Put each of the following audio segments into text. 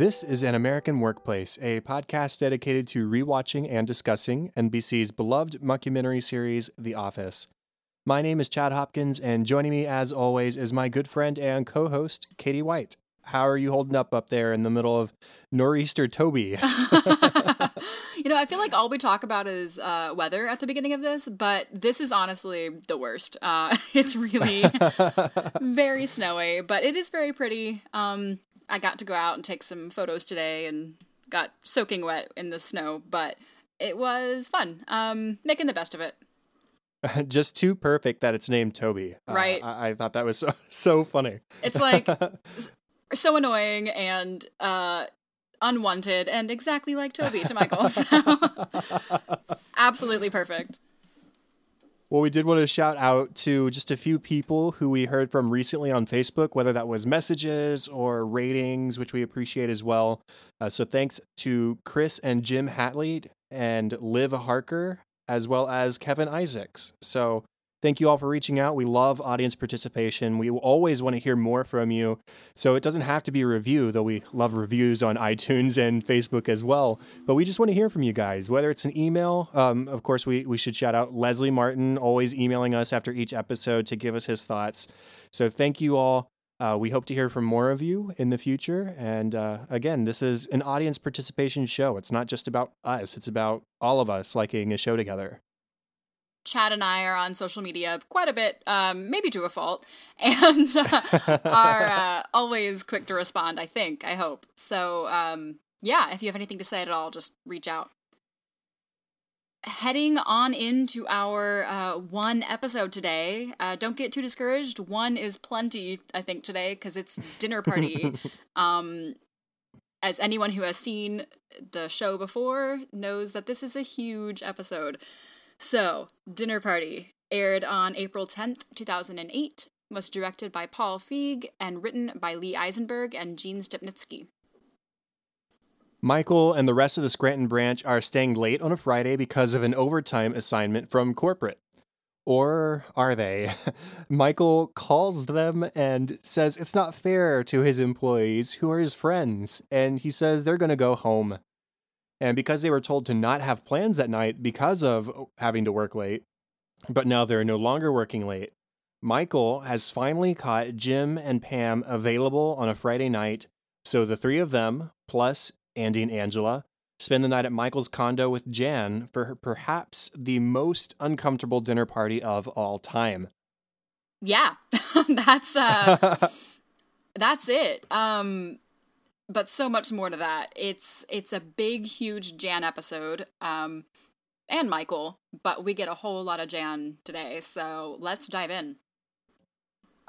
This is An American Workplace, a podcast dedicated to rewatching and discussing NBC's beloved mockumentary series, The Office. My name is Chad Hopkins, and joining me, as always, is my good friend and co host, Katie White. How are you holding up up there in the middle of nor'easter Toby? you know, I feel like all we talk about is uh, weather at the beginning of this, but this is honestly the worst. Uh, it's really very snowy, but it is very pretty. Um, I got to go out and take some photos today and got soaking wet in the snow, but it was fun. Um, making the best of it. Just too perfect that it's named Toby. Uh, right. Uh, I-, I thought that was so, so funny. It's like so annoying and uh, unwanted and exactly like Toby to Michael. So. Absolutely perfect. Well, we did want to shout out to just a few people who we heard from recently on Facebook, whether that was messages or ratings, which we appreciate as well. Uh, so thanks to Chris and Jim Hatley and Liv Harker, as well as Kevin Isaacs. So Thank you all for reaching out. We love audience participation. We always want to hear more from you. So it doesn't have to be a review, though we love reviews on iTunes and Facebook as well. But we just want to hear from you guys, whether it's an email. Um, of course, we, we should shout out Leslie Martin, always emailing us after each episode to give us his thoughts. So thank you all. Uh, we hope to hear from more of you in the future. And uh, again, this is an audience participation show. It's not just about us, it's about all of us liking a show together. Chad and I are on social media quite a bit, um, maybe to a fault, and uh, are uh, always quick to respond. I think, I hope. So, um, yeah, if you have anything to say at all, just reach out. Heading on into our uh, one episode today. Uh, don't get too discouraged. One is plenty, I think, today because it's dinner party. um, as anyone who has seen the show before knows that this is a huge episode. So, Dinner Party aired on April 10th, 2008, was directed by Paul Feig, and written by Lee Eisenberg and Gene Stupnitsky. Michael and the rest of the Scranton branch are staying late on a Friday because of an overtime assignment from corporate. Or are they? Michael calls them and says it's not fair to his employees who are his friends, and he says they're going to go home. And because they were told to not have plans at night because of having to work late, but now they're no longer working late, Michael has finally caught Jim and Pam available on a Friday night. So the three of them, plus Andy and Angela, spend the night at Michael's condo with Jan for perhaps the most uncomfortable dinner party of all time. Yeah, that's uh, that's it. Um, but so much more to that. It's it's a big, huge Jan episode, um, and Michael, but we get a whole lot of Jan today. So let's dive in.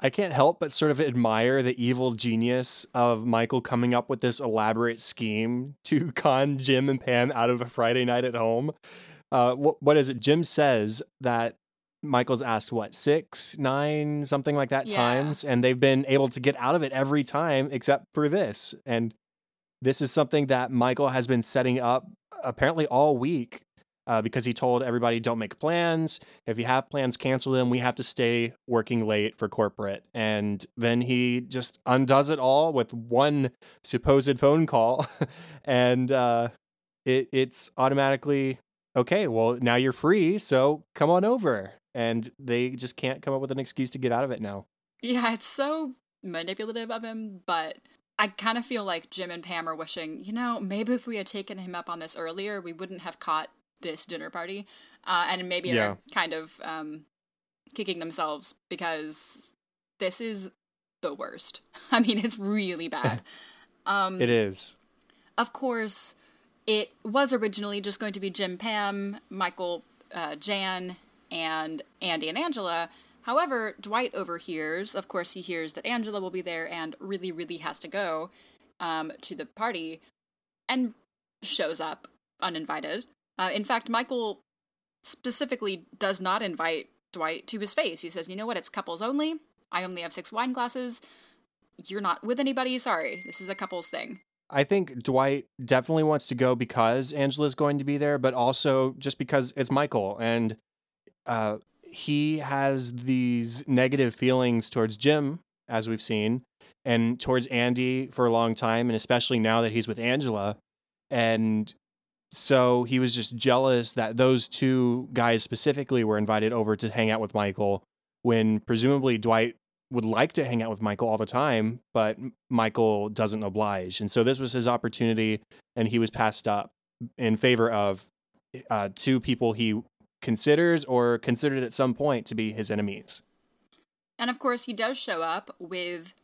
I can't help but sort of admire the evil genius of Michael coming up with this elaborate scheme to con Jim and Pam out of a Friday night at home. Uh, what, what is it? Jim says that Michael's asked what six, nine, something like that yeah. times, and they've been able to get out of it every time except for this. And this is something that Michael has been setting up apparently all week uh, because he told everybody don't make plans. If you have plans, cancel them. We have to stay working late for corporate. And then he just undoes it all with one supposed phone call, and uh, it, it's automatically okay. Well, now you're free, so come on over and they just can't come up with an excuse to get out of it now. Yeah, it's so manipulative of him, but I kind of feel like Jim and Pam are wishing, you know, maybe if we had taken him up on this earlier, we wouldn't have caught this dinner party. Uh, and maybe yeah. they're kind of um, kicking themselves because this is the worst. I mean, it's really bad. Um, it is. Of course, it was originally just going to be Jim, Pam, Michael, uh, Jan, and Andy and Angela. However, Dwight overhears, of course, he hears that Angela will be there and really, really has to go um, to the party and shows up uninvited. Uh, in fact, Michael specifically does not invite Dwight to his face. He says, You know what? It's couples only. I only have six wine glasses. You're not with anybody. Sorry. This is a couples thing. I think Dwight definitely wants to go because Angela's going to be there, but also just because it's Michael. And uh, he has these negative feelings towards Jim, as we've seen, and towards Andy for a long time, and especially now that he's with Angela. And so he was just jealous that those two guys specifically were invited over to hang out with Michael when presumably Dwight would like to hang out with Michael all the time, but Michael doesn't oblige. And so this was his opportunity, and he was passed up in favor of uh, two people he considers or considered at some point to be his enemies. And of course, he does show up with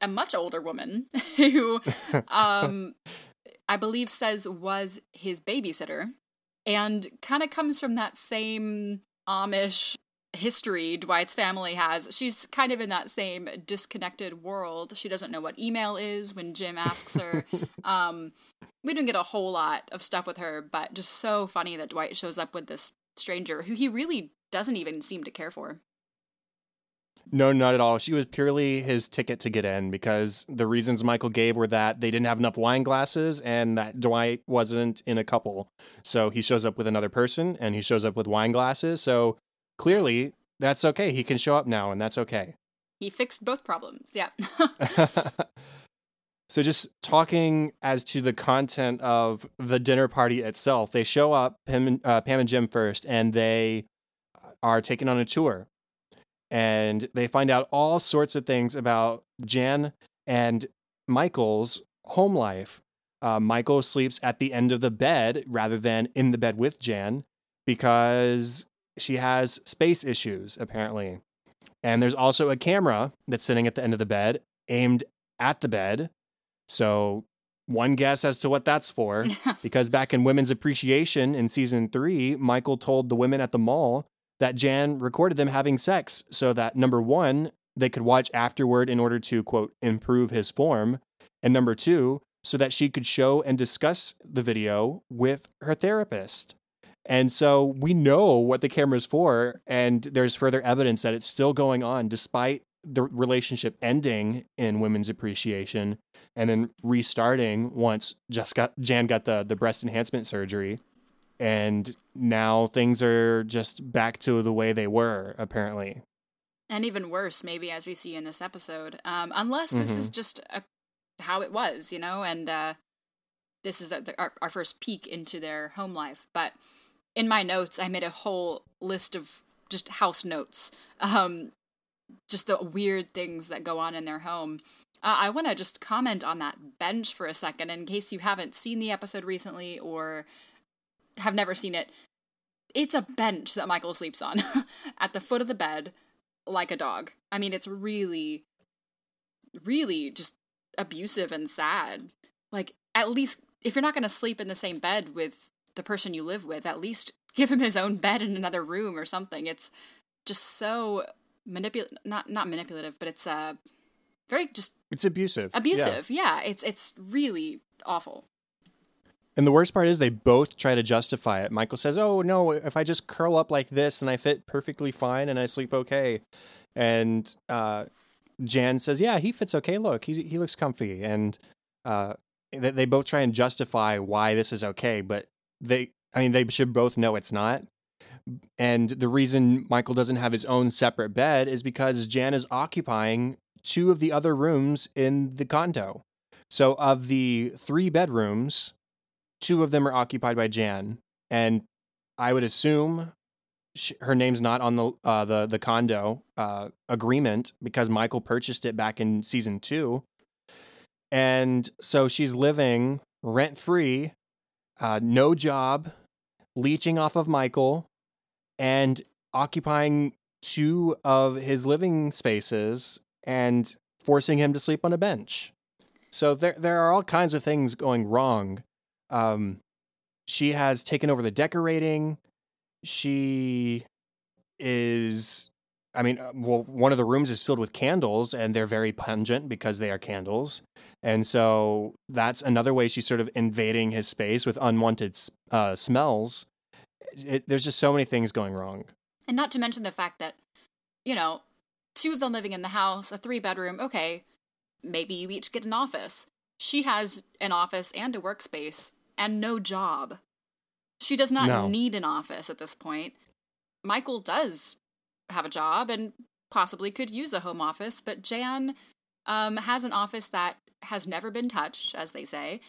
a much older woman who, um, I believe, says was his babysitter and kind of comes from that same Amish history Dwight's family has. She's kind of in that same disconnected world. She doesn't know what email is when Jim asks her. um, we didn't get a whole lot of stuff with her, but just so funny that Dwight shows up with this stranger who he really doesn't even seem to care for. No, not at all. She was purely his ticket to get in because the reasons Michael gave were that they didn't have enough wine glasses and that Dwight wasn't in a couple. So he shows up with another person and he shows up with wine glasses. So clearly that's okay. He can show up now and that's okay. He fixed both problems. Yeah. so just talking as to the content of the dinner party itself, they show up, Pam, uh, Pam and Jim first, and they are taken on a tour and they find out all sorts of things about Jan and Michael's home life. Uh, Michael sleeps at the end of the bed rather than in the bed with Jan because she has space issues, apparently. And there's also a camera that's sitting at the end of the bed aimed at the bed. So, one guess as to what that's for. because back in Women's Appreciation in season three, Michael told the women at the mall that Jan recorded them having sex so that number one, they could watch afterward in order to, quote, improve his form. And number two, so that she could show and discuss the video with her therapist. And so we know what the camera's for, and there's further evidence that it's still going on despite the relationship ending in women's appreciation and then restarting once just got Jan got the the breast enhancement surgery. And now things are just back to the way they were apparently. And even worse maybe as we see in this episode um, unless this mm-hmm. is just a, how it was you know and uh, this is a, the, our, our first peek into their home life. But in my notes i made a whole list of just house notes. Um, just the weird things that go on in their home uh, I want to just comment on that bench for a second in case you haven't seen the episode recently or have never seen it. It's a bench that Michael sleeps on at the foot of the bed like a dog. I mean, it's really, really just abusive and sad. Like, at least if you're not going to sleep in the same bed with the person you live with, at least give him his own bed in another room or something. It's just so manipulative, not not manipulative, but it's uh very just it's abusive. Abusive, yeah. yeah. It's it's really awful. And the worst part is they both try to justify it. Michael says, "Oh no, if I just curl up like this and I fit perfectly fine and I sleep okay," and uh, Jan says, "Yeah, he fits okay. Look, he he looks comfy." And uh, they, they both try and justify why this is okay, but they, I mean, they should both know it's not. And the reason Michael doesn't have his own separate bed is because Jan is occupying two of the other rooms in the condo. So, of the three bedrooms, two of them are occupied by Jan, and I would assume she, her name's not on the uh, the the condo uh, agreement because Michael purchased it back in season two, and so she's living rent free, uh, no job, leeching off of Michael, and occupying two of his living spaces and forcing him to sleep on a bench. So there there are all kinds of things going wrong um, she has taken over the decorating. She is, I mean, uh, well, one of the rooms is filled with candles and they're very pungent because they are candles. And so that's another way she's sort of invading his space with unwanted uh, smells. It, there's just so many things going wrong. And not to mention the fact that, you know, two of them living in the house, a three bedroom, okay, maybe you each get an office. She has an office and a workspace and no job. She does not no. need an office at this point. Michael does have a job and possibly could use a home office, but Jan um, has an office that has never been touched, as they say,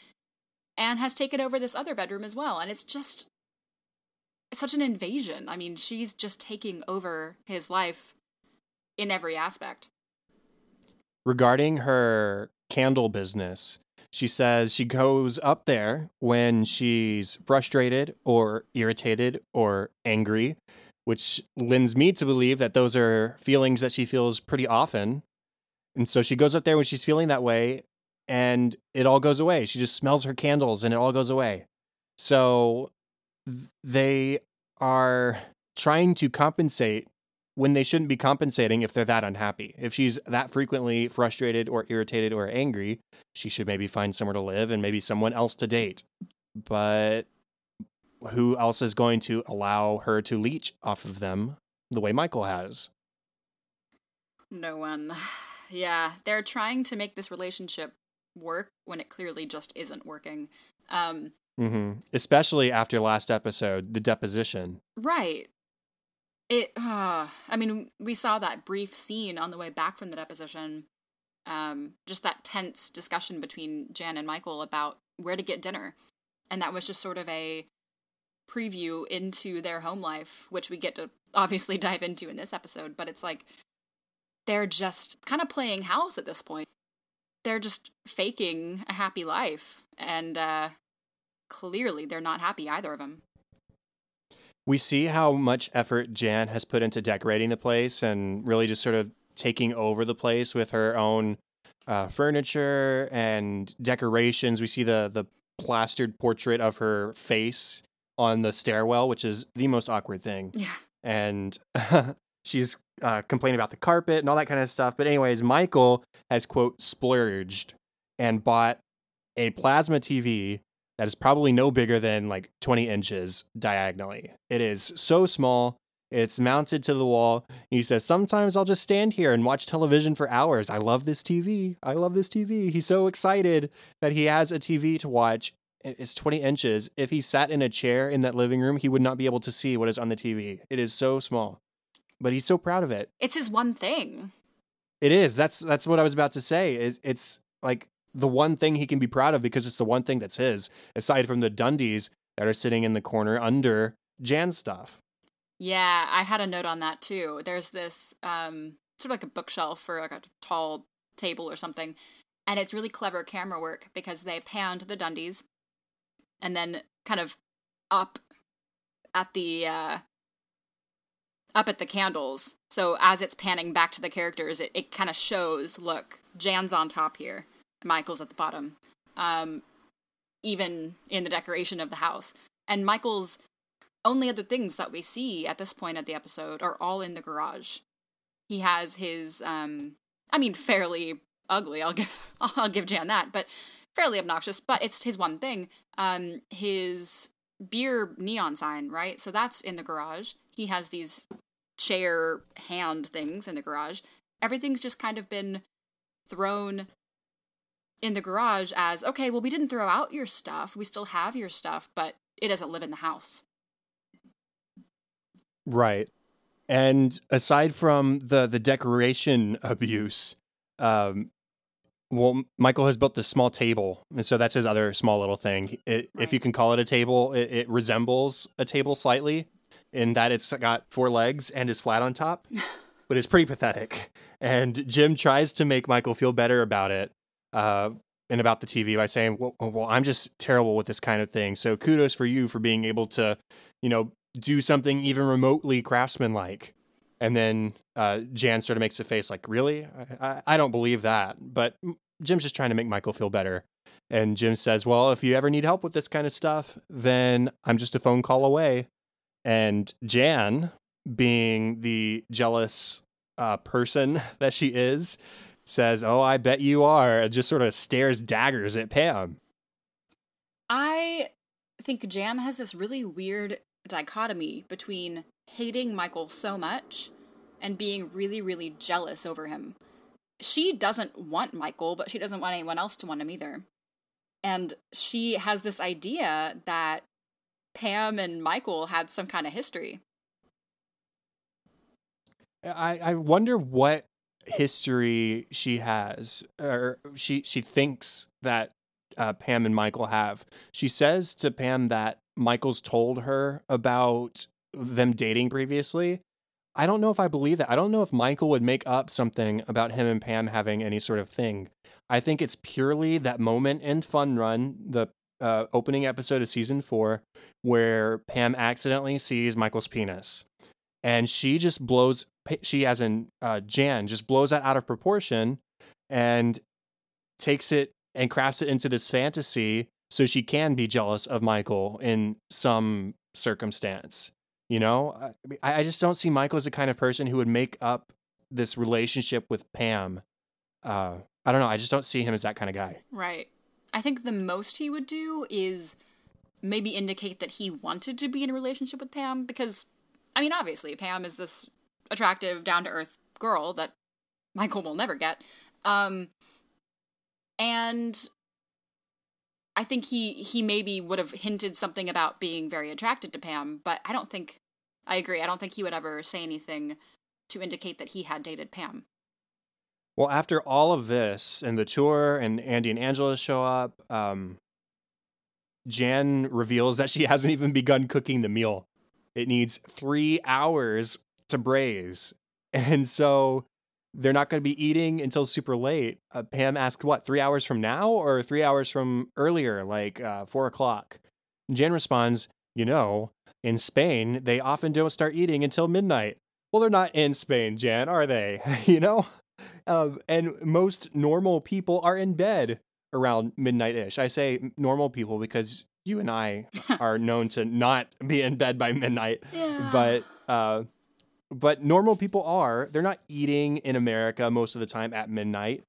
and has taken over this other bedroom as well. And it's just such an invasion. I mean, she's just taking over his life in every aspect. Regarding her candle business, she says she goes up there when she's frustrated or irritated or angry, which lends me to believe that those are feelings that she feels pretty often. And so she goes up there when she's feeling that way and it all goes away. She just smells her candles and it all goes away. So they are trying to compensate when they shouldn't be compensating if they're that unhappy. If she's that frequently frustrated or irritated or angry, she should maybe find somewhere to live and maybe someone else to date. But who else is going to allow her to leech off of them the way Michael has? No one. Yeah, they're trying to make this relationship work when it clearly just isn't working. Um, mm-hmm. Especially after last episode, the deposition. Right. It. Uh, I mean, we saw that brief scene on the way back from the deposition. Um, just that tense discussion between Jan and Michael about where to get dinner, and that was just sort of a preview into their home life, which we get to obviously dive into in this episode. But it's like they're just kind of playing house at this point they're just faking a happy life and uh clearly they're not happy either of them we see how much effort jan has put into decorating the place and really just sort of taking over the place with her own uh, furniture and decorations. We see the the plastered portrait of her face on the stairwell which is the most awkward thing. Yeah. And she's uh, complaining about the carpet and all that kind of stuff. But anyways, Michael has quote splurged and bought a plasma TV that is probably no bigger than like 20 inches diagonally. It is so small. It's mounted to the wall. He says, Sometimes I'll just stand here and watch television for hours. I love this TV. I love this TV. He's so excited that he has a TV to watch. It's 20 inches. If he sat in a chair in that living room, he would not be able to see what is on the TV. It is so small but he's so proud of it. It's his one thing. It is. That's that's what I was about to say. Is it's like the one thing he can be proud of because it's the one thing that's his, aside from the Dundies that are sitting in the corner under Jan's stuff. Yeah, I had a note on that too. There's this um sort of like a bookshelf or like a tall table or something. And it's really clever camera work because they panned the Dundies and then kind of up at the uh up at the candles. So as it's panning back to the characters, it, it kind of shows look, Jan's on top here, Michael's at the bottom. Um, even in the decoration of the house. And Michael's only other things that we see at this point of the episode are all in the garage. He has his, um, I mean, fairly ugly. I'll give I'll give Jan that, but fairly obnoxious. But it's his one thing. Um, his beer neon sign, right? So that's in the garage. He has these chair hand things in the garage. Everything's just kind of been thrown in the garage as okay, well, we didn't throw out your stuff. We still have your stuff, but it doesn't live in the house. Right. And aside from the the decoration abuse, um, well, Michael has built this small table, and so that's his other small little thing. It, right. If you can call it a table, it, it resembles a table slightly in that it's got four legs and is flat on top, but it's pretty pathetic. And Jim tries to make Michael feel better about it uh, and about the TV by saying, well, well, I'm just terrible with this kind of thing. So kudos for you for being able to, you know, do something even remotely craftsman-like. And then uh, Jan sort of makes a face like, really? I, I don't believe that. But Jim's just trying to make Michael feel better. And Jim says, well, if you ever need help with this kind of stuff, then I'm just a phone call away. And Jan, being the jealous uh, person that she is, says, Oh, I bet you are. And just sort of stares daggers at Pam. I think Jan has this really weird dichotomy between hating Michael so much and being really, really jealous over him. She doesn't want Michael, but she doesn't want anyone else to want him either. And she has this idea that Pam and Michael had some kind of history. I, I wonder what history she has, or she she thinks that uh, Pam and Michael have. She says to Pam that Michael's told her about them dating previously. I don't know if I believe that. I don't know if Michael would make up something about him and Pam having any sort of thing. I think it's purely that moment in Fun Run, the uh, opening episode of season four, where Pam accidentally sees Michael's penis. And she just blows, she, as in uh, Jan, just blows that out of proportion and takes it and crafts it into this fantasy so she can be jealous of Michael in some circumstance. You know, I, I just don't see Michael as the kind of person who would make up this relationship with Pam. Uh, I don't know. I just don't see him as that kind of guy. Right. I think the most he would do is maybe indicate that he wanted to be in a relationship with Pam because, I mean, obviously, Pam is this attractive, down to earth girl that Michael will never get. Um, and I think he he maybe would have hinted something about being very attracted to Pam, but I don't think I agree. I don't think he would ever say anything to indicate that he had dated Pam. Well, after all of this and the tour, and Andy and Angela show up, um, Jan reveals that she hasn't even begun cooking the meal. It needs three hours to braise. And so they're not going to be eating until super late. Uh, Pam asked, what, three hours from now or three hours from earlier, like uh, four o'clock? Jan responds, you know, in Spain, they often don't start eating until midnight. Well, they're not in Spain, Jan, are they? you know? Um, and most normal people are in bed around midnight ish. I say normal people because you and I are known to not be in bed by midnight. Yeah. But uh, but normal people are. They're not eating in America most of the time at midnight.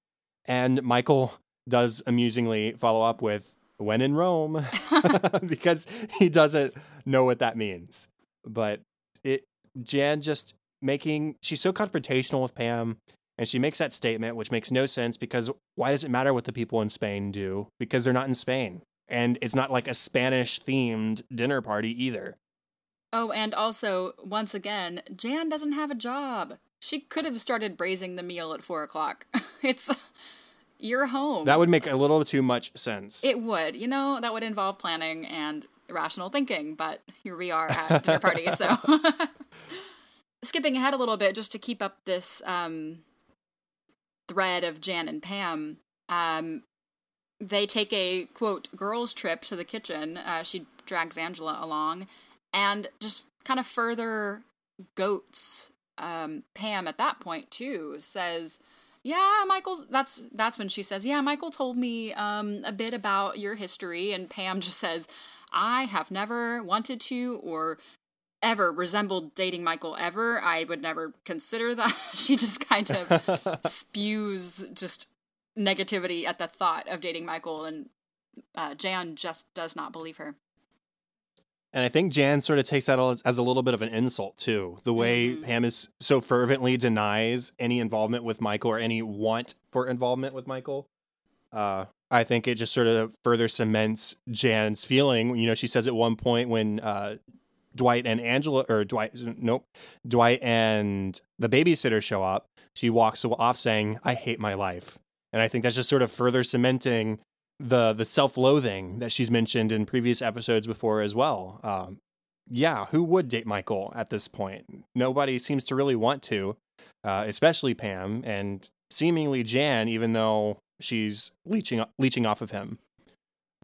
And Michael does amusingly follow up with when in Rome because he doesn't know what that means. But it Jan just making she's so confrontational with Pam and she makes that statement which makes no sense because why does it matter what the people in Spain do? Because they're not in Spain. And it's not like a Spanish themed dinner party either. Oh, and also, once again, Jan doesn't have a job. She could have started braising the meal at four o'clock. it's your home. That would make a little too much sense. It would. You know, that would involve planning and rational thinking, but here we are at dinner party, so. Skipping ahead a little bit just to keep up this um, thread of Jan and Pam, um, they take a quote girls trip to the kitchen. Uh, she drags Angela along, and just kind of further goats um, Pam at that point too says, "Yeah, Michael." That's that's when she says, "Yeah, Michael told me um, a bit about your history," and Pam just says, "I have never wanted to or." ever resembled dating Michael ever. I would never consider that. she just kind of spews just negativity at the thought of dating Michael, and uh, Jan just does not believe her. And I think Jan sort of takes that as a little bit of an insult too. The way mm-hmm. Pam is so fervently denies any involvement with Michael or any want for involvement with Michael. Uh, I think it just sort of further cements Jan's feeling. You know, she says at one point when uh, Dwight and Angela, or Dwight, nope, Dwight and the babysitter show up, she walks off saying, I hate my life. And I think that's just sort of further cementing the the self-loathing that she's mentioned in previous episodes before as well. Um, yeah, who would date Michael at this point? Nobody seems to really want to, uh, especially Pam and seemingly Jan, even though she's leeching leeching off of him.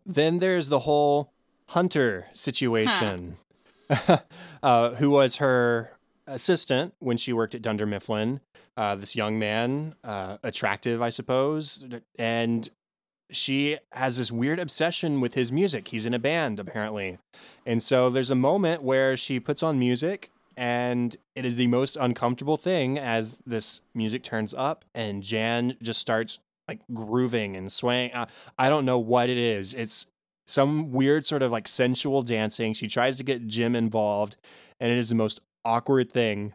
Then there's the whole Hunter situation, huh. uh, who was her assistant when she worked at Dunder Mifflin. Uh, this young man, uh, attractive, I suppose, and she has this weird obsession with his music. He's in a band, apparently. And so there's a moment where she puts on music, and it is the most uncomfortable thing as this music turns up, and Jan just starts like grooving and swaying. Uh, I don't know what it is. It's some weird sort of like sensual dancing. She tries to get Jim involved, and it is the most awkward thing.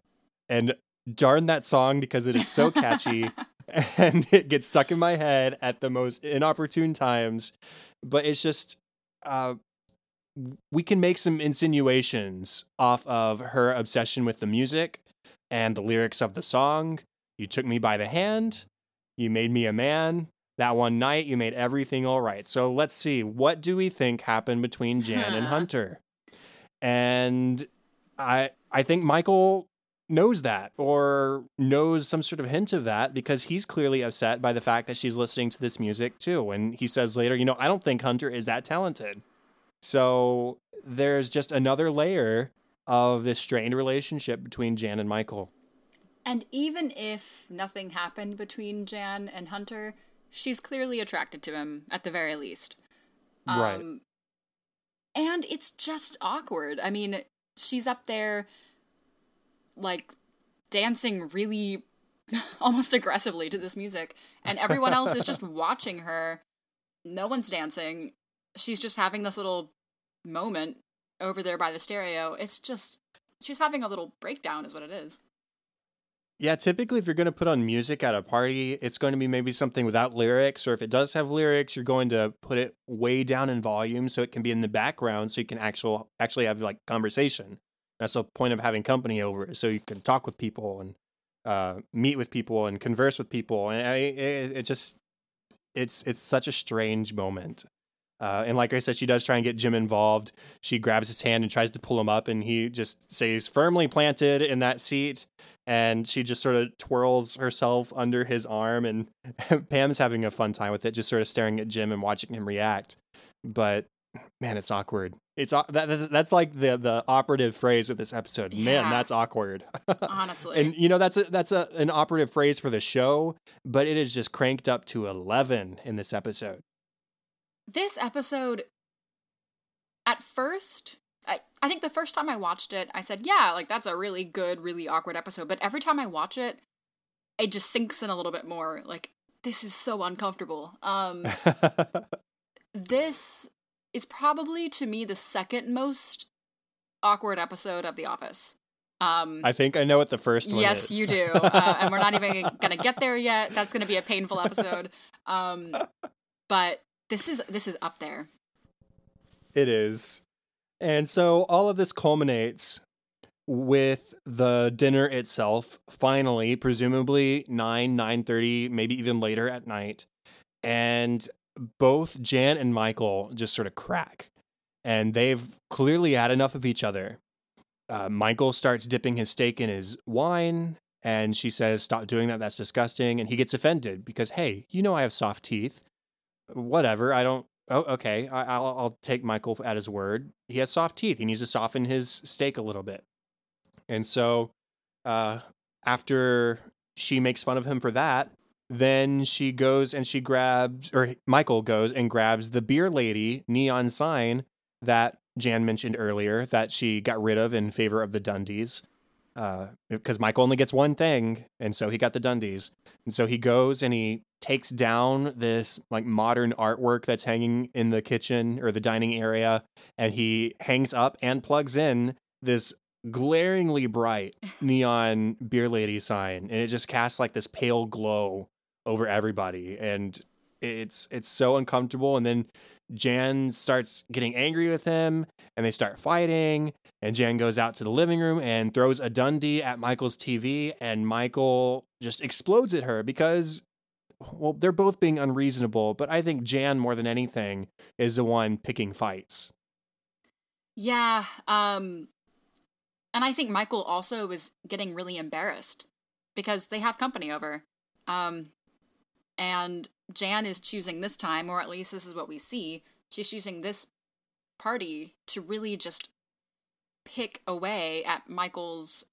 And darn that song because it is so catchy. and it gets stuck in my head at the most inopportune times. But it's just, uh, we can make some insinuations off of her obsession with the music and the lyrics of the song. You took me by the hand. You made me a man. That one night, you made everything all right. So let's see. What do we think happened between Jan and Hunter? And I I think Michael knows that or knows some sort of hint of that because he's clearly upset by the fact that she's listening to this music too. And he says later, you know, I don't think Hunter is that talented. So there's just another layer of this strained relationship between Jan and Michael. And even if nothing happened between Jan and Hunter, she's clearly attracted to him at the very least. Um, right. And it's just awkward. I mean, she's up there, like, dancing really almost aggressively to this music, and everyone else is just watching her. No one's dancing. She's just having this little moment over there by the stereo. It's just, she's having a little breakdown, is what it is. Yeah, typically, if you're going to put on music at a party, it's going to be maybe something without lyrics, or if it does have lyrics, you're going to put it way down in volume so it can be in the background, so you can actual actually have like conversation. That's the point of having company over, so you can talk with people and uh, meet with people and converse with people, and I, it, it just it's it's such a strange moment. Uh, and like I said, she does try and get Jim involved. She grabs his hand and tries to pull him up, and he just stays firmly planted in that seat. And she just sort of twirls herself under his arm, and Pam's having a fun time with it, just sort of staring at Jim and watching him react. But man, it's awkward. It's that, that's like the the operative phrase of this episode. Yeah. Man, that's awkward. Honestly. and you know that's a that's a an operative phrase for the show, but it is just cranked up to eleven in this episode this episode at first I, I think the first time I watched it, I said, yeah, like that's a really good, really awkward episode. But every time I watch it, it just sinks in a little bit more. Like, this is so uncomfortable. Um this is probably to me the second most awkward episode of The Office. Um, I think I know what the first one yes, is. you do. Uh, and we're not even going to get there yet. That's going to be a painful episode. Um, but this is this is up there. It is. And so all of this culminates with the dinner itself finally presumably 9 9:30 maybe even later at night and both Jan and Michael just sort of crack and they've clearly had enough of each other. Uh, Michael starts dipping his steak in his wine and she says stop doing that that's disgusting and he gets offended because hey, you know I have soft teeth whatever. I don't. Oh, okay. I, will I'll take Michael at his word. He has soft teeth. He needs to soften his steak a little bit. And so, uh, after she makes fun of him for that, then she goes and she grabs, or Michael goes and grabs the beer lady neon sign that Jan mentioned earlier that she got rid of in favor of the Dundies. Because uh, Michael only gets one thing, and so he got the Dundies. And so he goes and he takes down this like modern artwork that's hanging in the kitchen or the dining area and he hangs up and plugs in this glaringly bright neon beer lady sign and it just casts like this pale glow over everybody. And it's it's so uncomfortable. And then Jan starts getting angry with him and they start fighting. And Jan goes out to the living room and throws a Dundie at Michael's TV and Michael just explodes at her because well, they're both being unreasonable, but I think Jan more than anything is the one picking fights. Yeah, um and I think Michael also is getting really embarrassed because they have company over. Um and Jan is choosing this time, or at least this is what we see, she's choosing this party to really just pick away at Michael's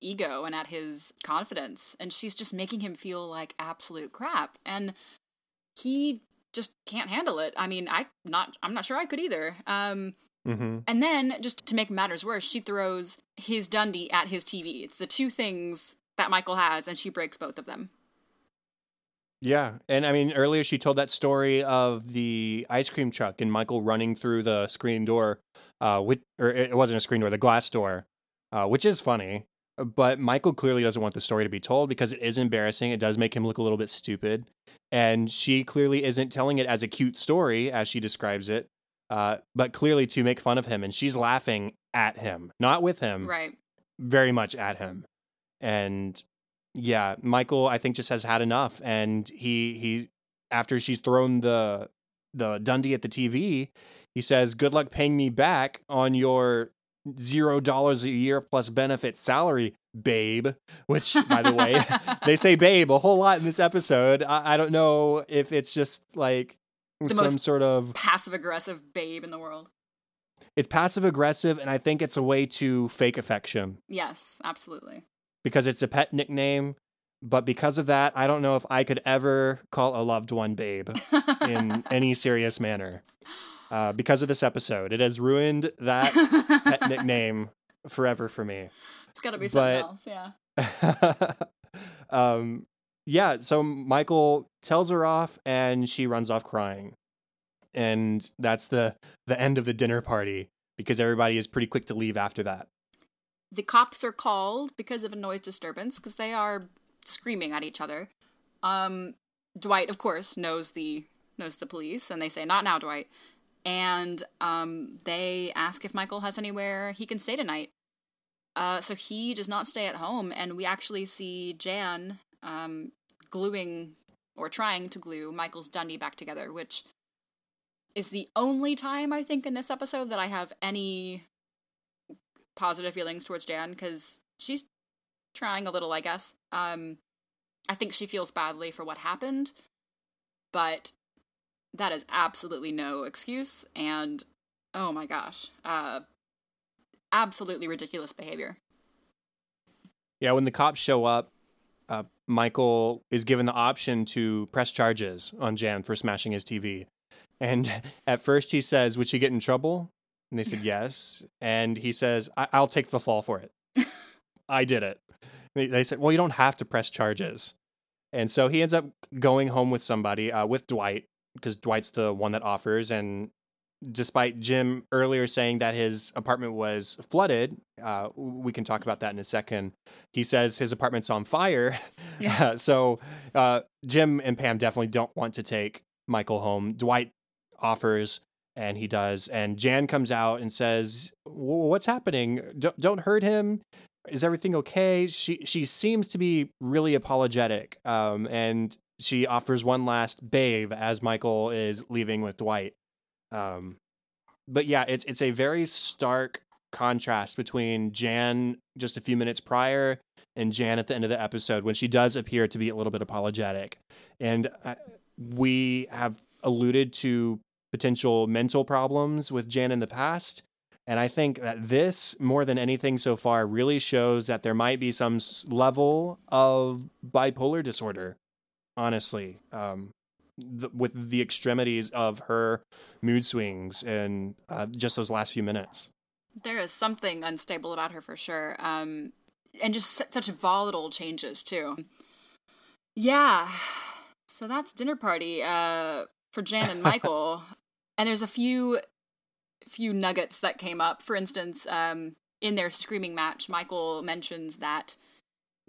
ego and at his confidence and she's just making him feel like absolute crap and he just can't handle it. I mean i not i'm not sure i could either. Um mm-hmm. and then just to make matters worse she throws his dundie at his tv it's the two things that michael has and she breaks both of them yeah, and I mean earlier she told that story of the ice cream truck and Michael running through the screen door, uh, with, or it wasn't a screen door, the glass door, uh, which is funny. But Michael clearly doesn't want the story to be told because it is embarrassing. It does make him look a little bit stupid. And she clearly isn't telling it as a cute story, as she describes it, uh, but clearly to make fun of him. And she's laughing at him, not with him. Right. Very much at him. And yeah, Michael I think just has had enough and he he after she's thrown the the Dundie at the TV, he says, "Good luck paying me back on your zero dollars a year plus benefit salary, babe." Which, by the way, they say "babe" a whole lot in this episode. I, I don't know if it's just like The some sort of Passive aggressive babe in the world. it's passive aggressive, and I think it's a way to fake affection Yes, absolutely. Because it's a pet nickname. But because of that, I don't know if I could ever call a loved one babe in any serious manner. Uh, because of this episode, it has ruined that pet nickname forever for me. It's got to be something else. Yeah. um, yeah, so Michael tells her off, and she runs off crying, and that's the the end of the dinner party because everybody is pretty quick to leave after that. The cops are called because of a noise disturbance because they are screaming at each other. Um, Dwight, of course, knows the knows the police, and they say, "Not now, Dwight." And um, they ask if Michael has anywhere he can stay tonight. Uh, so he does not stay at home, and we actually see Jan um, gluing or trying to glue Michael's Dundie back together, which is the only time I think in this episode that I have any positive feelings towards Jan because she's trying a little, I guess. Um, I think she feels badly for what happened, but that is absolutely no excuse. And oh my gosh, uh, absolutely ridiculous behavior. Yeah, when the cops show up, uh, Michael is given the option to press charges on Jan for smashing his TV. And at first he says, Would she get in trouble? And they said, Yes. And he says, I- I'll take the fall for it. I did it. They- They said, Well, you don't have to press charges. And so he ends up going home with somebody, uh, with Dwight, because Dwight's the one that offers. And despite Jim earlier saying that his apartment was flooded, uh, we can talk about that in a second. He says his apartment's on fire. Yeah. so uh, Jim and Pam definitely don't want to take Michael home. Dwight offers, and he does. And Jan comes out and says, "What's happening? Don't, don't hurt him. Is everything okay?" She she seems to be really apologetic, um, and she offers one last babe as Michael is leaving with Dwight. Um, but yeah, it's it's a very stark contrast between Jan just a few minutes prior and Jan at the end of the episode when she does appear to be a little bit apologetic. And uh, we have alluded to potential mental problems with Jan in the past. And I think that this, more than anything so far, really shows that there might be some level of bipolar disorder, honestly, um, th- with the extremities of her mood swings in uh, just those last few minutes. There is something unstable about her for sure. Um, and just su- such volatile changes too. Yeah. So that's dinner party uh, for Jan and Michael. And there's a few few nuggets that came up. For instance, um, in their screaming match, Michael mentions that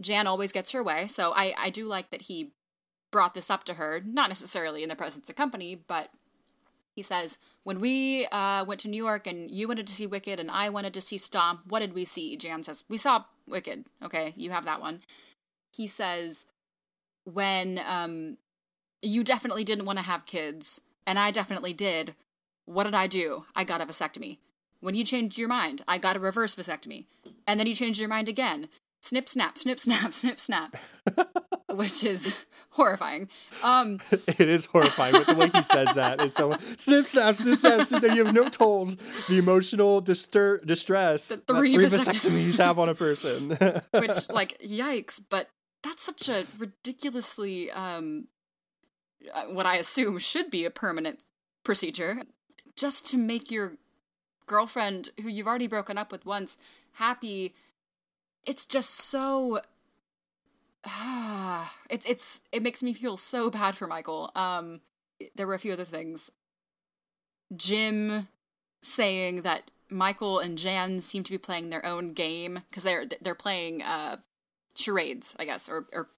Jan always gets her way. So I, I do like that he brought this up to her, not necessarily in the presence of company, but he says, when we uh, went to New York and you wanted to see Wicked and I wanted to see Stomp, what did we see? Jan says, we saw Wicked. Okay, you have that one. He says, when um, you definitely didn't want to have kids, and I definitely did, what did I do? I got a vasectomy. When you changed your mind, I got a reverse vasectomy. And then you changed your mind again. Snip, snap, snip, snap, snip, snap. Which is horrifying. Um, it is horrifying with the way he says that. It's so snip, snap, snip, snap, snip. You have no tolls. The emotional distur- distress The three three vasectomies have on a person. which like yikes but that's such a ridiculously um what i assume should be a permanent procedure just to make your girlfriend who you've already broken up with once happy. It's just so it's it's it makes me feel so bad for michael. Um there were a few other things. Jim saying that Michael and Jan seem to be playing their own game because they're they're playing uh, charades, I guess, or or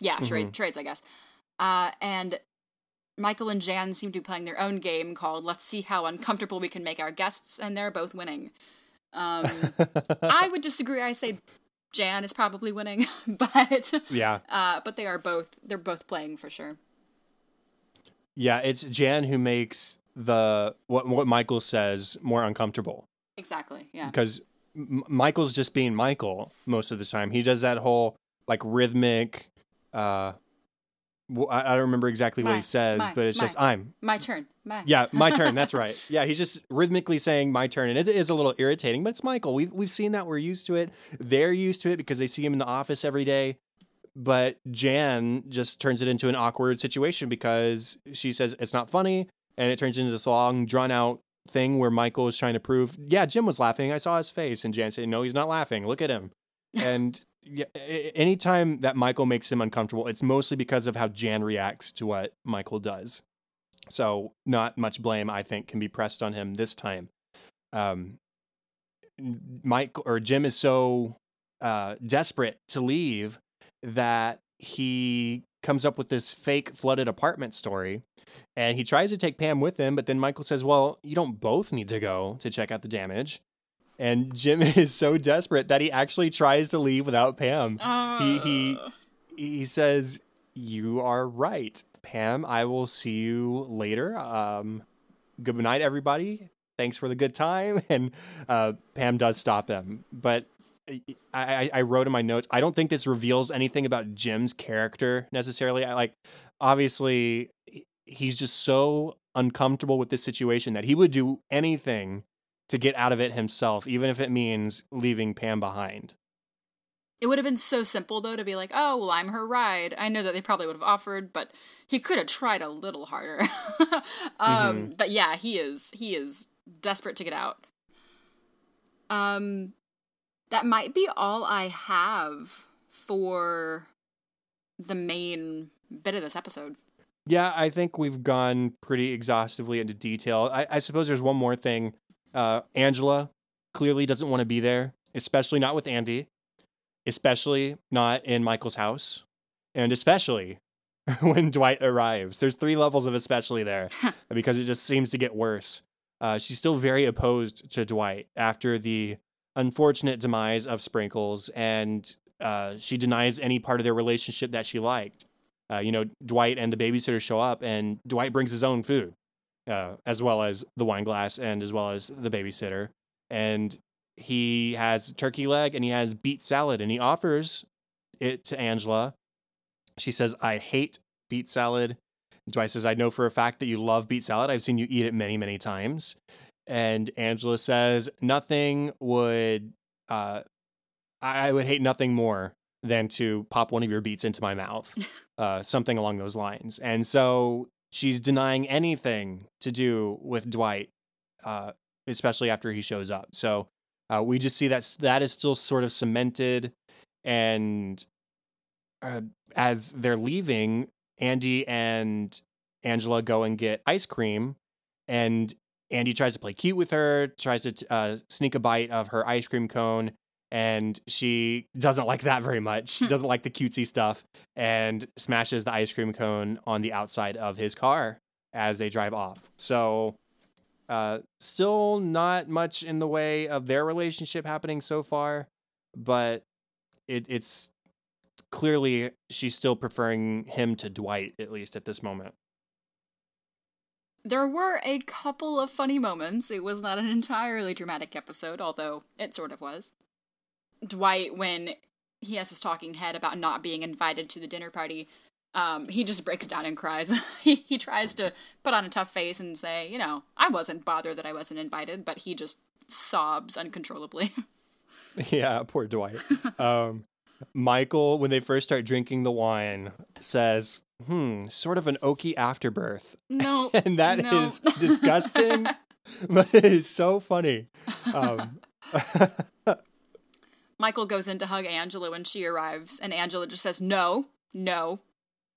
yeah, charade, charades, I guess. Uh, and Michael and Jan seem to be playing their own game called "Let's see how uncomfortable we can make our guests," and they're both winning. Um, I would disagree. I say Jan is probably winning, but Yeah. uh, but they are both they're both playing for sure. Yeah, it's Jan who makes the what what Michael says more uncomfortable Exactly. Yeah. because M- Michael's just being Michael most of the time. He does that whole like rhythmic uh well, I, I don't remember exactly what he says, my, but it's my. just I'm. My turn. My. Yeah, my turn. That's right. Yeah, he's just rhythmically saying my turn, and it is a little irritating. But it's Michael. We've we've seen that. We're used to it. They're used to it because they see him in the office every day. But Jan just turns it into an awkward situation because she says it's not funny, and it turns into this long, drawn out thing where Michael is trying to prove, yeah, Jim was laughing. I saw his face, and Jan said, no, he's not laughing. Look at him. And yeah, anytime that Michael makes him uncomfortable, it's mostly because of how Jan reacts to what Michael does. So not much blame, I think, can be pressed on him this time. Um, Mike or Jim is so uh, desperate to leave that he comes up with this fake flooded apartment story, and he tries to take Pam with him. But then Michael says, "Well, you don't both need to go to check out the damage." And Jim is so desperate that he actually tries to leave without Pam. he he he says, "You are right, Pam. I will see you later. Um, good night, everybody. Thanks for the good time." And uh, Pam does stop him, but I, I I wrote in my notes. I don't think this reveals anything about Jim's character necessarily. I like obviously he's just so uncomfortable with this situation that he would do anything to get out of it himself, even if it means leaving Pam behind. It would have been so simple though to be like, "Oh, well, I'm her ride." I know that they probably would have offered, but he could have tried a little harder. um, But yeah, he is he is desperate to get out. Um, that might be all I have for the main bit of this episode. Yeah, I think we've gone pretty exhaustively into detail. I, I suppose there's one more thing. Uh, Angela clearly doesn't want to be there, especially not with Andy, especially not in Michael's house, and especially when Dwight arrives. There's three levels of especially there because it just seems to get worse. Uh, she's still very opposed to Dwight after the unfortunate demise of Sprinkles, and uh, she denies any part of their relationship that she liked uh, you know, Dwight and the babysitter show up, and Dwight brings his own food, uh, as well as the wine glass and as well as the babysitter. And he has turkey leg and he has beet salad, and he offers it to Angela. She says, I hate beet salad. Dwight says, I know for a fact that you love beet salad. I've seen you eat it many, many times. And Angela says, Nothing would, uh, I I would hate nothing more than to pop one of your beets into my mouth, uh, something along those lines. And so she's denying anything to do with Dwight, uh, especially after he shows up. So uh, we just see that that is still sort of cemented. And uh, as they're leaving, Andy and Angela go and get ice cream, and Andy tries to play cute with her, tries to uh, sneak a bite of her ice cream cone, and she doesn't like that very much. She doesn't like the cutesy stuff and smashes the ice cream cone on the outside of his car as they drive off. So, uh, still not much in the way of their relationship happening so far, but it, it's clearly she's still preferring him to Dwight, at least at this moment. There were a couple of funny moments. It was not an entirely dramatic episode, although it sort of was. Dwight, when he has his talking head about not being invited to the dinner party, um, he just breaks down and cries. he, he tries to put on a tough face and say, you know, I wasn't bothered that I wasn't invited, but he just sobs uncontrollably. Yeah, poor Dwight. um, Michael, when they first start drinking the wine, says, hmm, sort of an oaky afterbirth. no. and that is no. disgusting, but it is so funny. Um, Michael goes in to hug Angela when she arrives, and Angela just says, no, no,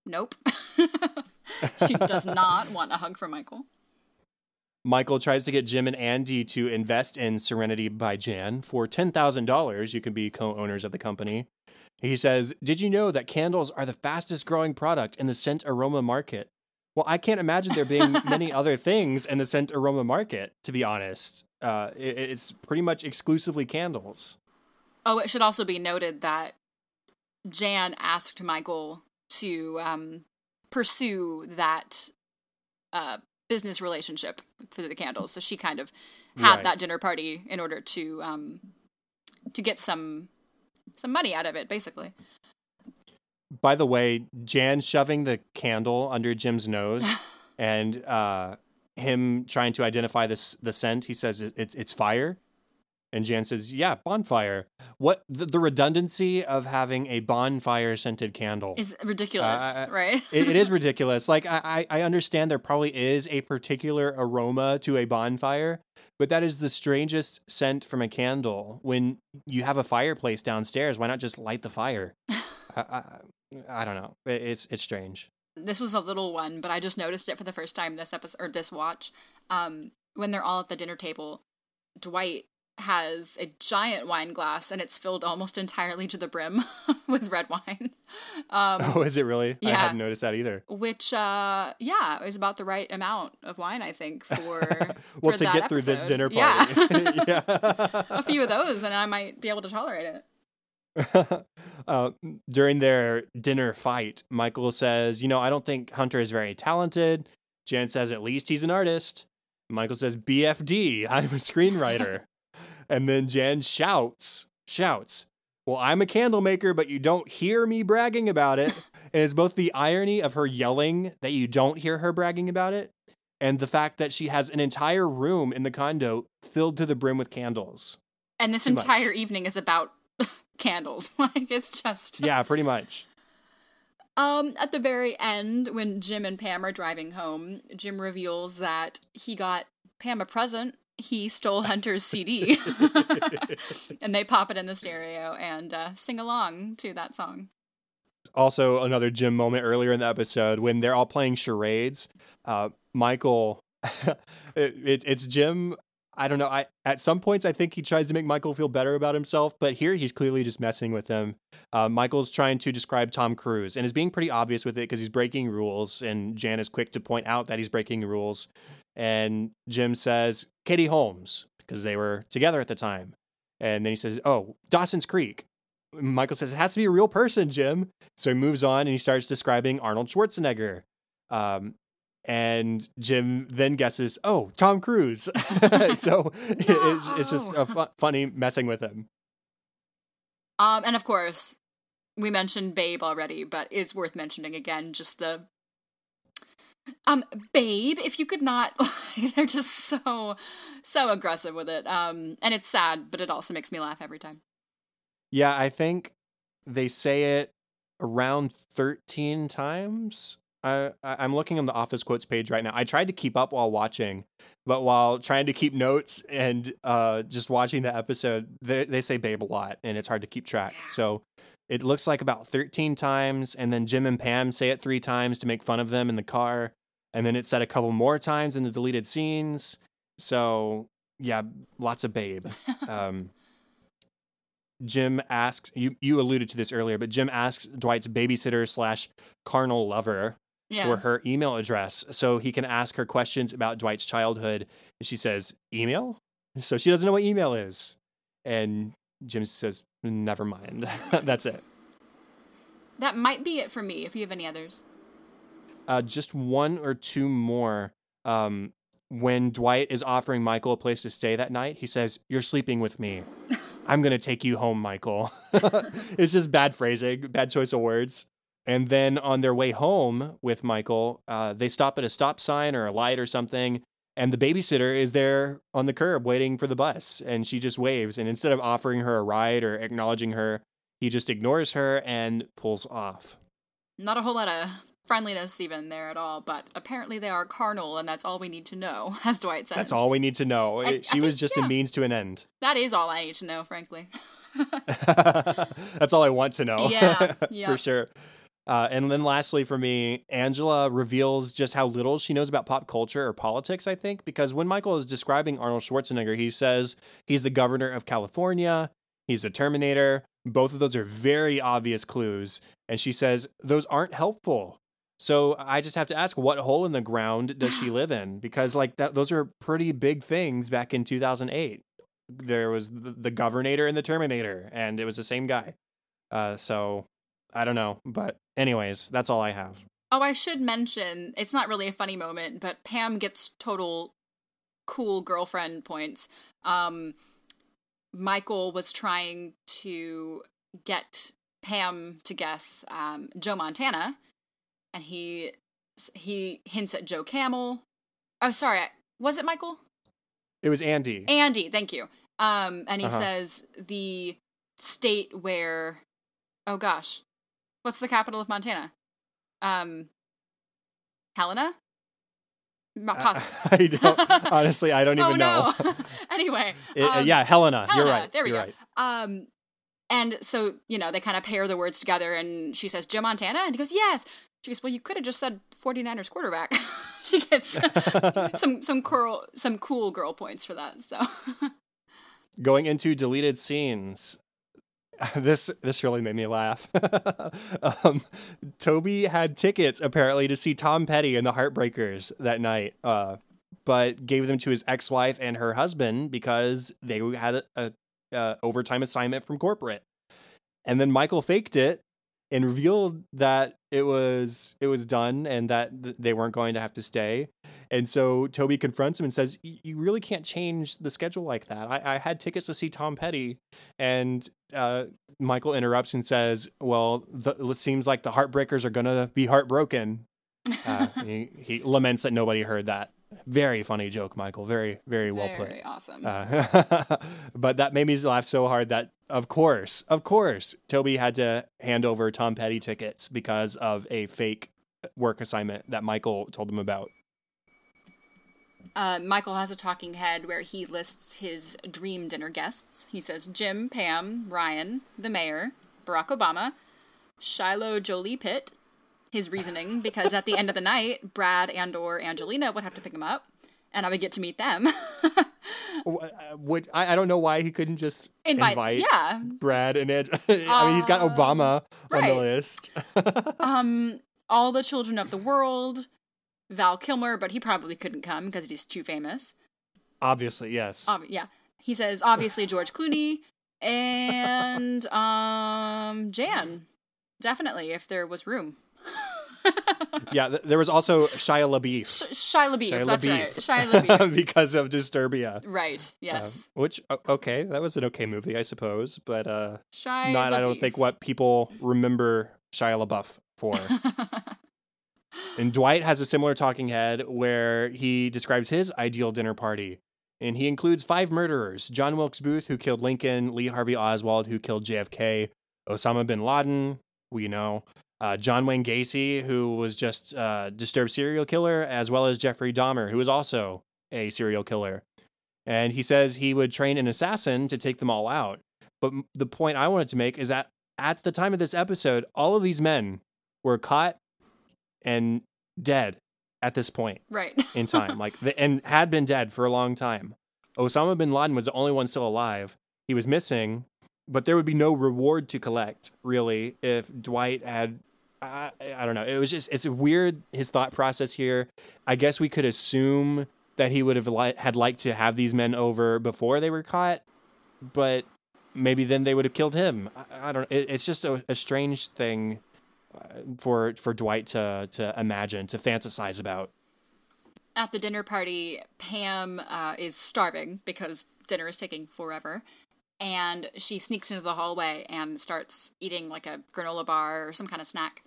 nope. she does not want a hug from Michael. Michael tries to get Jim and Andy to invest in Serenity by Jan. For $10,000, you can be co owners of the company. He says, Did you know that candles are the fastest growing product in the scent aroma market? Well, I can't imagine there being many other things in the scent aroma market, to be honest. Uh, it- it's pretty much exclusively candles. Oh, it should also be noted that Jan asked Michael to um, pursue that uh, business relationship for the candles. So she kind of had Right. that dinner party in order to um, to get some some money out of it, basically. By the way, Jan shoving the candle under Jim's nose and uh, him trying to identify this the scent. He says it, it's it's fire, and Jan says, "Yeah, bonfire." What the, the redundancy of having a bonfire scented candle? Is ridiculous, Uh, right? it, it is ridiculous. Like I, I I understand there probably is a particular aroma to a bonfire, but that is the strangest scent from a candle. When you have a fireplace downstairs, why not just light the fire? I, I, I don't know. It, it's it's strange. this was a little one, but I just noticed it for the first time this episode or this watch. Um, when they're all at the dinner table, Dwight has a giant wine glass and it's filled almost entirely to the brim with red wine. Um, Oh, is it really? I hadn't noticed that either. which uh yeah is about the right amount of wine i think for Well, for to get through this episode. dinner yeah, party. Yeah. a few of those and i might be able to tolerate it uh, during their dinner fight, Michael says, You know, I don't think Hunter is very talented. Jan says, At least he's an artist. Michael says, BFD, I'm a screenwriter. And then Jan shouts, shouts, Well, I'm a candle maker, but you don't hear me bragging about it. and it's both the irony of her yelling that you don't hear her bragging about it and the fact that she has an entire room in the condo filled to the brim with candles. and this Too much. entire evening is about candles like it's just Yeah, pretty much. um at the very end when jim and pam are driving home jim reveals that he got pam a present he stole hunter's cd and they pop it in the stereo and uh, sing along to that song also another Jim moment earlier in the episode when they're all playing charades. Uh, Michael, it, it, it's Jim. I don't know. I at some points I think he tries to make Michael feel better about himself, but here he's clearly just messing with him. Uh, Michael's trying to describe Tom Cruise and is being pretty obvious with it because he's breaking rules, and Jan is quick to point out that he's breaking rules. And Jim says Katie Holmes because they were together at the time, and then he says, "Oh, Dawson's Creek." Michael says it has to be a real person, Jim. So he moves on and he starts describing Arnold Schwarzenegger. Um, and Jim then guesses, "Oh, Tom Cruise." so it's, it's just a fu- funny messing with him. Um, and of course, we mentioned Babe already, but it's worth mentioning again. Just the um, Babe. If you could not, they're just so so aggressive with it. Um, and it's sad, but it also makes me laugh every time. Yeah, I think they say it around thirteen times. I, I'm looking on the office quotes page right now. I tried to keep up while watching, but while trying to keep notes and uh, just watching the episode, they, they say babe a lot and it's hard to keep track. So it looks like about 13 times. And then Jim and Pam say it three times to make fun of them in the car. And then it's said a couple more times in the deleted scenes. So yeah, lots of babe. Um, Jim asks you you alluded to this earlier, but Jim asks Dwight's babysitter slash carnal lover Yeah. for her email address so he can ask her questions about Dwight's childhood. And she says, Email? So she doesn't know what email is. And Jim says, Never mind. That's it. That might be it for me. If you have any others. Uh, just one or two more. Um, when Dwight is offering Michael a place to stay that night, he says, You're sleeping with me. I'm going to take you home, Michael. it's just bad phrasing, bad choice of words. And then on their way home with Michael, uh, they stop at a stop sign or a light or something. And the babysitter is there on the curb waiting for the bus. And she just waves. And instead of offering her a ride or acknowledging her, he just ignores her and pulls off. Not a whole lot of friendliness even there at all, but apparently they are carnal, and that's all we need to know, as Dwight says. That's all we need to know. I- she I was think- just yeah. a means to an end. That is all I need to know, frankly. That's all I want to know. Yeah, yeah. for sure. Uh, and then lastly, for me, Angela reveals just how little she knows about pop culture or politics, I think, because when Michael is describing Arnold Schwarzenegger, he says he's the governor of California, he's the Terminator. Both of those are very obvious clues. And she says those aren't helpful. So I just have to ask, what hole in the ground does she live in? Because like that, those are pretty big things back in 2008. there was the, the and the Terminator, and it was the same guy. Uh, so I don't know, but anyways, that's all I have. Oh, I should mention it's not really a funny moment, but Pam gets total cool girlfriend points. Um, Michael was trying to get Pam to guess um, Joe Montana, and he he hints at Joe Camel. Oh, sorry, was it Michael? It was Andy. Andy, thank you. Um, and he Uh-huh. says the state where, oh gosh, what's the capital of Montana? Um, Helena. Possible. I don't honestly. I don't even oh know. no. anyway, It- uh, um, yeah, Helena. You're right. There we go. right. Um, and so you know they kind of pair the words together, and she says Joe Montana, and he goes yes. She goes, well, you could have just said 49ers quarterback. she gets some some cool some cool girl points for that. So Going into deleted scenes. This this really made me laugh. um, Toby had tickets apparently to see Tom Petty and the Heartbreakers that night, uh, but gave them to his ex-wife and her husband because they had a, a, a overtime assignment from corporate. And then Michael faked it and revealed that it was it was done and that th- they weren't going to have to stay. And so Toby confronts him and says, "You really can't change the schedule like that. I, I had tickets to see Tom Petty." And uh, Michael interrupts and says, "Well, the, it seems like the Heartbreakers are gonna be heartbroken." Uh, he, he laments that nobody heard that. Very funny joke, Michael. Very very well put. very awesome. Uh, but that made me laugh so hard that, of course, of course, Toby had to hand over Tom Petty tickets because of a fake work assignment that Michael told him about. Uh, Michael has a talking head where he lists his dream dinner guests. He says Jim, Pam, Ryan, the mayor, Barack Obama, Shiloh Jolie Pitt. His reasoning, because at the end of the night, Brad and or Angelina would have to pick him up, and I would get to meet them. Uh, Would I, I don't know why he couldn't just invite, invite, yeah. Brad and Ed. I mean, he's got Obama on the list. Um, all the children of the world, Val Kilmer, but he probably couldn't come because he's too famous. Obviously, yes. Ob- yeah. He says obviously George Clooney and um Jan. Definitely if there was room. yeah, th- there was also Shia LaBeouf. Sh- Shia LaBeouf, Shia that's LaBeouf. right. Shia LaBeouf. because of Disturbia. right. Um, Yes. which okay, that was an okay movie, I suppose, but uh, Shia not. I don't think what people remember Shia LaBeouf for. And Dwight has a similar talking head where he describes his ideal dinner party. And he includes five murderers John Wilkes Booth, who killed Lincoln, Lee Harvey Oswald, who killed JFK, Osama bin Laden, we know, uh, John Wayne Gacy, who was just a disturbed serial killer, as well as Jeffrey Dahmer, who was also a serial killer. And he says he would train an assassin to take them all out. But the point I wanted to make is that at the time of this episode, all of these men were caught and dead at this point right. in time, like the, and had been dead for a long time. Osama bin Laden was the only one still alive. He was missing, but there would be no reward to collect really if Dwight had. I, I don't know. It was just it's weird his thought process here. I guess we could assume that he would have li- had liked to have these men over before they were caught, but maybe then they would have killed him. I, I don't. It, it's just a, a strange thing for for Dwight to to imagine to fantasize about. At the dinner party, Pam uh, is starving because dinner is taking forever. And she sneaks into the hallway and starts eating like a granola bar or some kind of snack.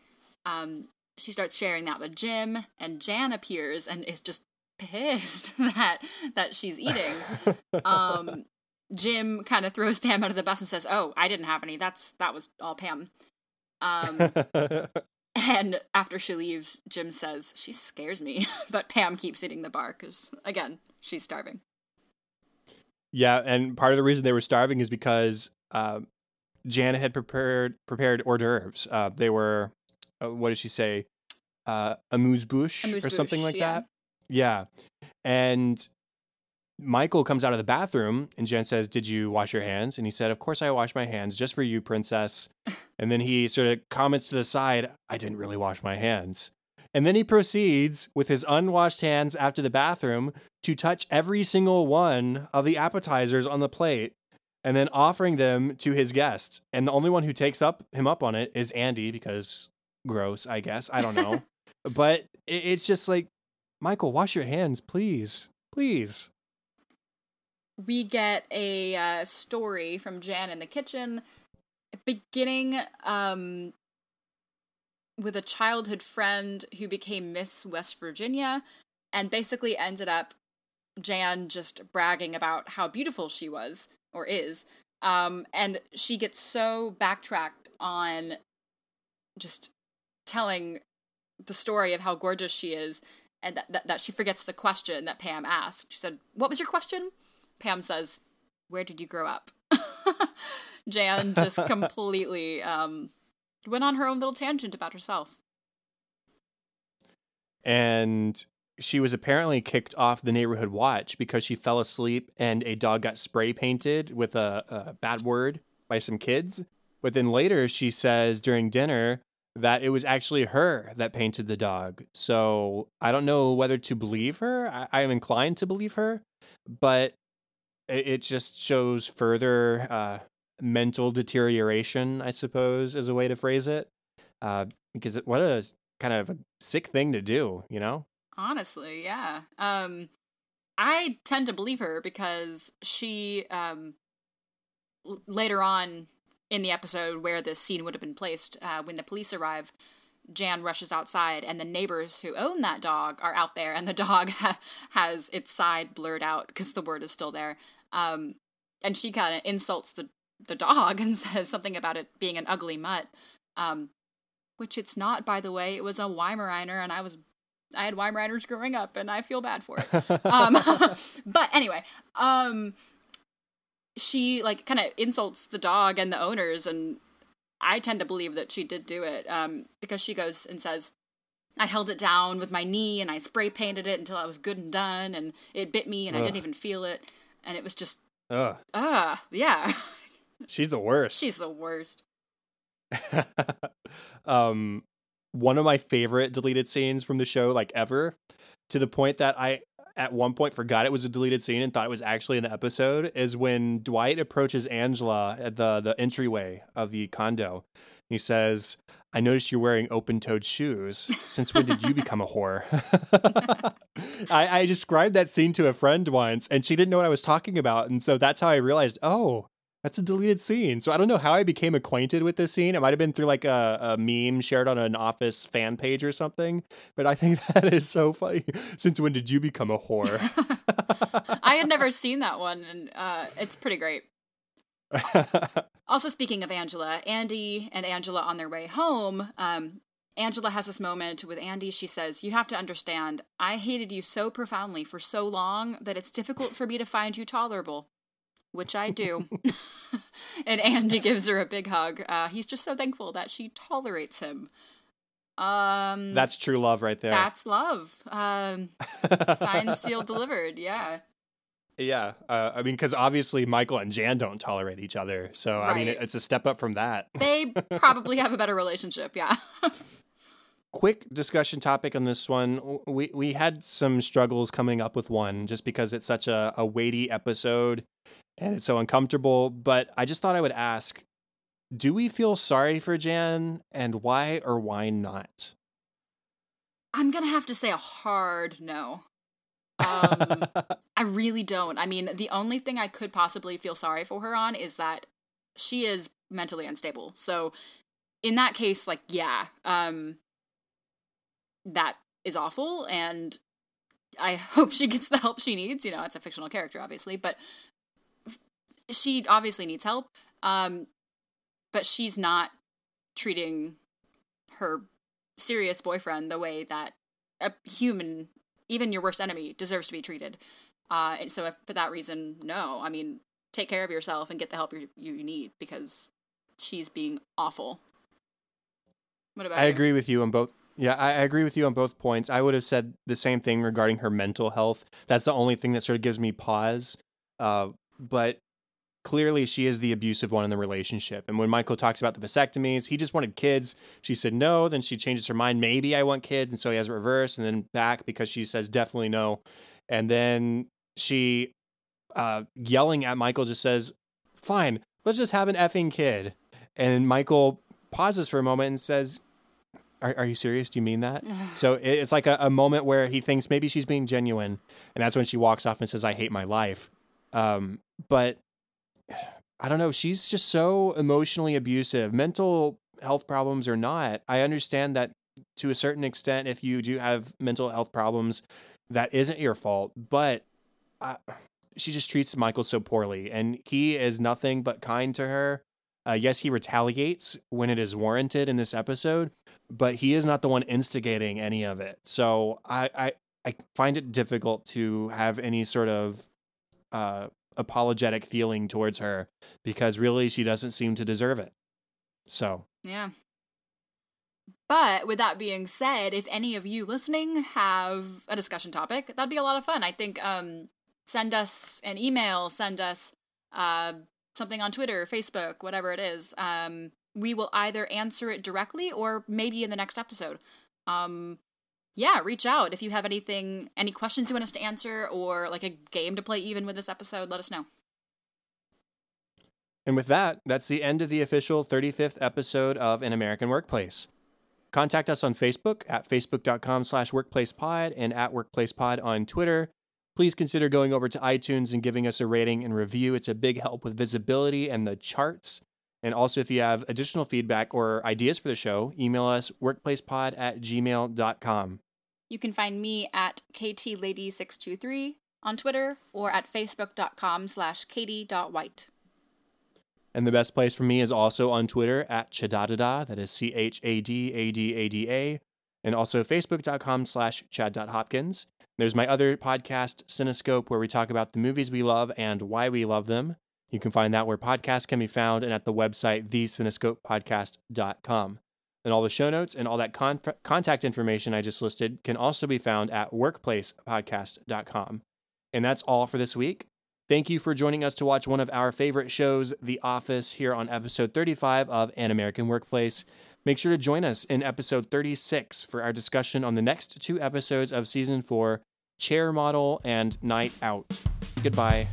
Um, she starts sharing that with Jim, and Jan appears and is just pissed that that she's eating. Um, Jim kind of throws Pam out of the bus and says, "Oh, I didn't have any. That's that was all Pam." Um, and after she leaves, Jim says, She scares me. but Pam keeps eating the bar because, again, she's starving. Yeah, and part of the reason they were starving is because uh, Janet had prepared prepared hors d'oeuvres. Uh, they were, uh, what did she say, uh, amuse bouche or something like yeah. that. Yeah, and Michael comes out of the bathroom and Jen says, "Did you wash your hands?" And he said, "Of course I washed my hands, just for you, princess." and then he sort of comments to the side, "I didn't really wash my hands." And then he proceeds with his unwashed hands after the bathroom to touch every single one of the appetizers on the plate and then offering them to his guest. And the only one who takes up him up on it is Andy because gross, I guess. I don't know. but it's just like, Michael, wash your hands, please. Please. We get a uh, story from Jan in the kitchen beginning um, with a childhood friend who became Miss West Virginia and basically ended up Jan just bragging about how beautiful she was or is. Um, and she gets so backtracked on just telling the story of how gorgeous she is and that, that, that she forgets the question that Pam asked. She said, What was your question? Pam says, Where did you grow up? Jan just completely um, went on her own little tangent about herself. And she was apparently kicked off the neighborhood watch because she fell asleep and a dog got spray painted with a, a bad word by some kids. But then later she says during dinner that it was actually her that painted the dog. So I don't know whether to believe her. I, I am inclined to believe her, but it, just shows further uh, mental deterioration, I suppose, is a way to phrase it. Uh, because it, what a kind of a sick thing to do, you know? Honestly, yeah. Um, I tend to believe her because she, um, l- later on in the episode where this scene would have been placed, uh, when the police arrive, Jan rushes outside, and the neighbors who own that dog are out there, and the dog ha- has its side blurred out because the word is still there. Um, and she kind of insults the the dog and says something about it being an ugly mutt, um, which it's not, by the way. It was a Weimaraner, and I was I had Weimaraners growing up, and I feel bad for it. um, but anyway, um, she like kind of insults the dog and the owners, and I tend to believe that she did do it um, because she goes and says, I held it down with my knee and I spray painted it until I was good and done, and it bit me and Ugh. I didn't even feel it, and it was just, ugh, ah, yeah. She's the worst. She's the worst. um, one of my favorite deleted scenes from the show, like ever, to the point that I at one point forgot it was a deleted scene and thought it was actually in the episode, is when Dwight approaches Angela at the the entryway of the condo. He says, I noticed you're wearing open toed shoes. Since when did you become a whore? I, I described that scene to a friend once and she didn't know what I was talking about. And so that's how I realized, oh, that's a deleted scene. So I don't know how I became acquainted with this scene. It might have been through like a, a meme shared on an office fan page or something. But I think that is so funny. Since when did you become a whore? I had never seen that one, and uh, it's pretty great. also, speaking of Angela, Andy and Angela on their way home, um, Angela has this moment with Andy. She says, You have to understand, I hated you so profoundly for so long that it's difficult for me to find you tolerable which I do. and Andy gives her a big hug. Uh, he's just so thankful that she tolerates him. Um, that's true love right there. That's love. Um, signed, sealed, delivered. Yeah. Yeah, uh, I mean, because obviously Michael and Jan don't tolerate each other, so right. I mean, it's a step up from that. They probably have a better relationship. Yeah. quick discussion topic on this one. We we had some struggles coming up with one just because it's such a, a weighty episode and it's so uncomfortable. But I just thought I would ask do we feel sorry for Jan and why or why not? I'm going to have to say a hard no. Um, I really don't. I mean, the only thing I could possibly feel sorry for her on is that she is mentally unstable. So, in that case, like, yeah, um, that is awful. And I hope she gets the help she needs. You know, it's a fictional character, obviously, but she obviously needs help. Um, but she's not treating her serious boyfriend the way that a human, even your worst enemy, deserves to be treated. Uh, and so, if, for that reason, no. I mean, take care of yourself and get the help you, you need because she's being awful. What about I you? agree with you on both. Yeah, I agree with you on both points. I would have said the same thing regarding her mental health. That's the only thing that sort of gives me pause. Uh, but clearly she is the abusive one in the relationship. And when Michael talks about the vasectomies, he just wanted kids. She said no. Then she changes her mind. Maybe I want kids. And so he has it reversed and then back because she says definitely no. And then she, uh, yelling at Michael, just says, fine, let's just have an effing kid. And Michael pauses for a moment and says, are, are you serious? Do you mean that? so it- it's like a, a moment where he thinks maybe she's being genuine. And that's when she walks off and says, I hate my life. Um, but I don't know. She's just so emotionally abusive. Mental health problems or not, I understand that to a certain extent, if you do have mental health problems, that isn't your fault. But uh, she just treats Michael so poorly, and he is nothing but kind to her. Uh, yes, he retaliates when it is warranted in this episode, but he is not the one instigating any of it. So I, I, I find it difficult to have any sort of uh, apologetic feeling towards her because really she doesn't seem to deserve it. So Yeah. But with that being said, if any of you listening have a discussion topic, that'd be a lot of fun. I think um, send us an email, send us uh, something on Twitter, Facebook, whatever it is. Um, we will either answer it directly or maybe in the next episode. Um, yeah, reach out if you have anything, any questions you want us to answer, or like a game to play even with this episode. Let us know. And with that, that's the end of the official 35th episode of An American Workplace. Contact us on Facebook at facebook.com slash workplacepod and at workplacepod on Twitter. Please consider going over to iTunes and giving us a rating and review. It's a big help with visibility and the charts. And also, if you have additional feedback or ideas for the show, email us workplacepod at gmail.com. You can find me at ktlady623 on Twitter or at facebook.com slash katie.white. And the best place for me is also on Twitter at Chadadada. That is C H A D A D A D A. And also facebook.com slash chad.hopkins. There's my other podcast, Cinescope, where we talk about the movies we love and why we love them. You can find that where podcasts can be found and at the website, thecinescopepodcast.com. And all the show notes and all that con- contact information I just listed can also be found at workplacepodcast.com. And that's all for this week. Thank you for joining us to watch one of our favorite shows, The Office, here on episode 35 of An American Workplace. Make sure to join us in episode 36 for our discussion on the next two episodes of season four Chair Model and Night Out. Goodbye.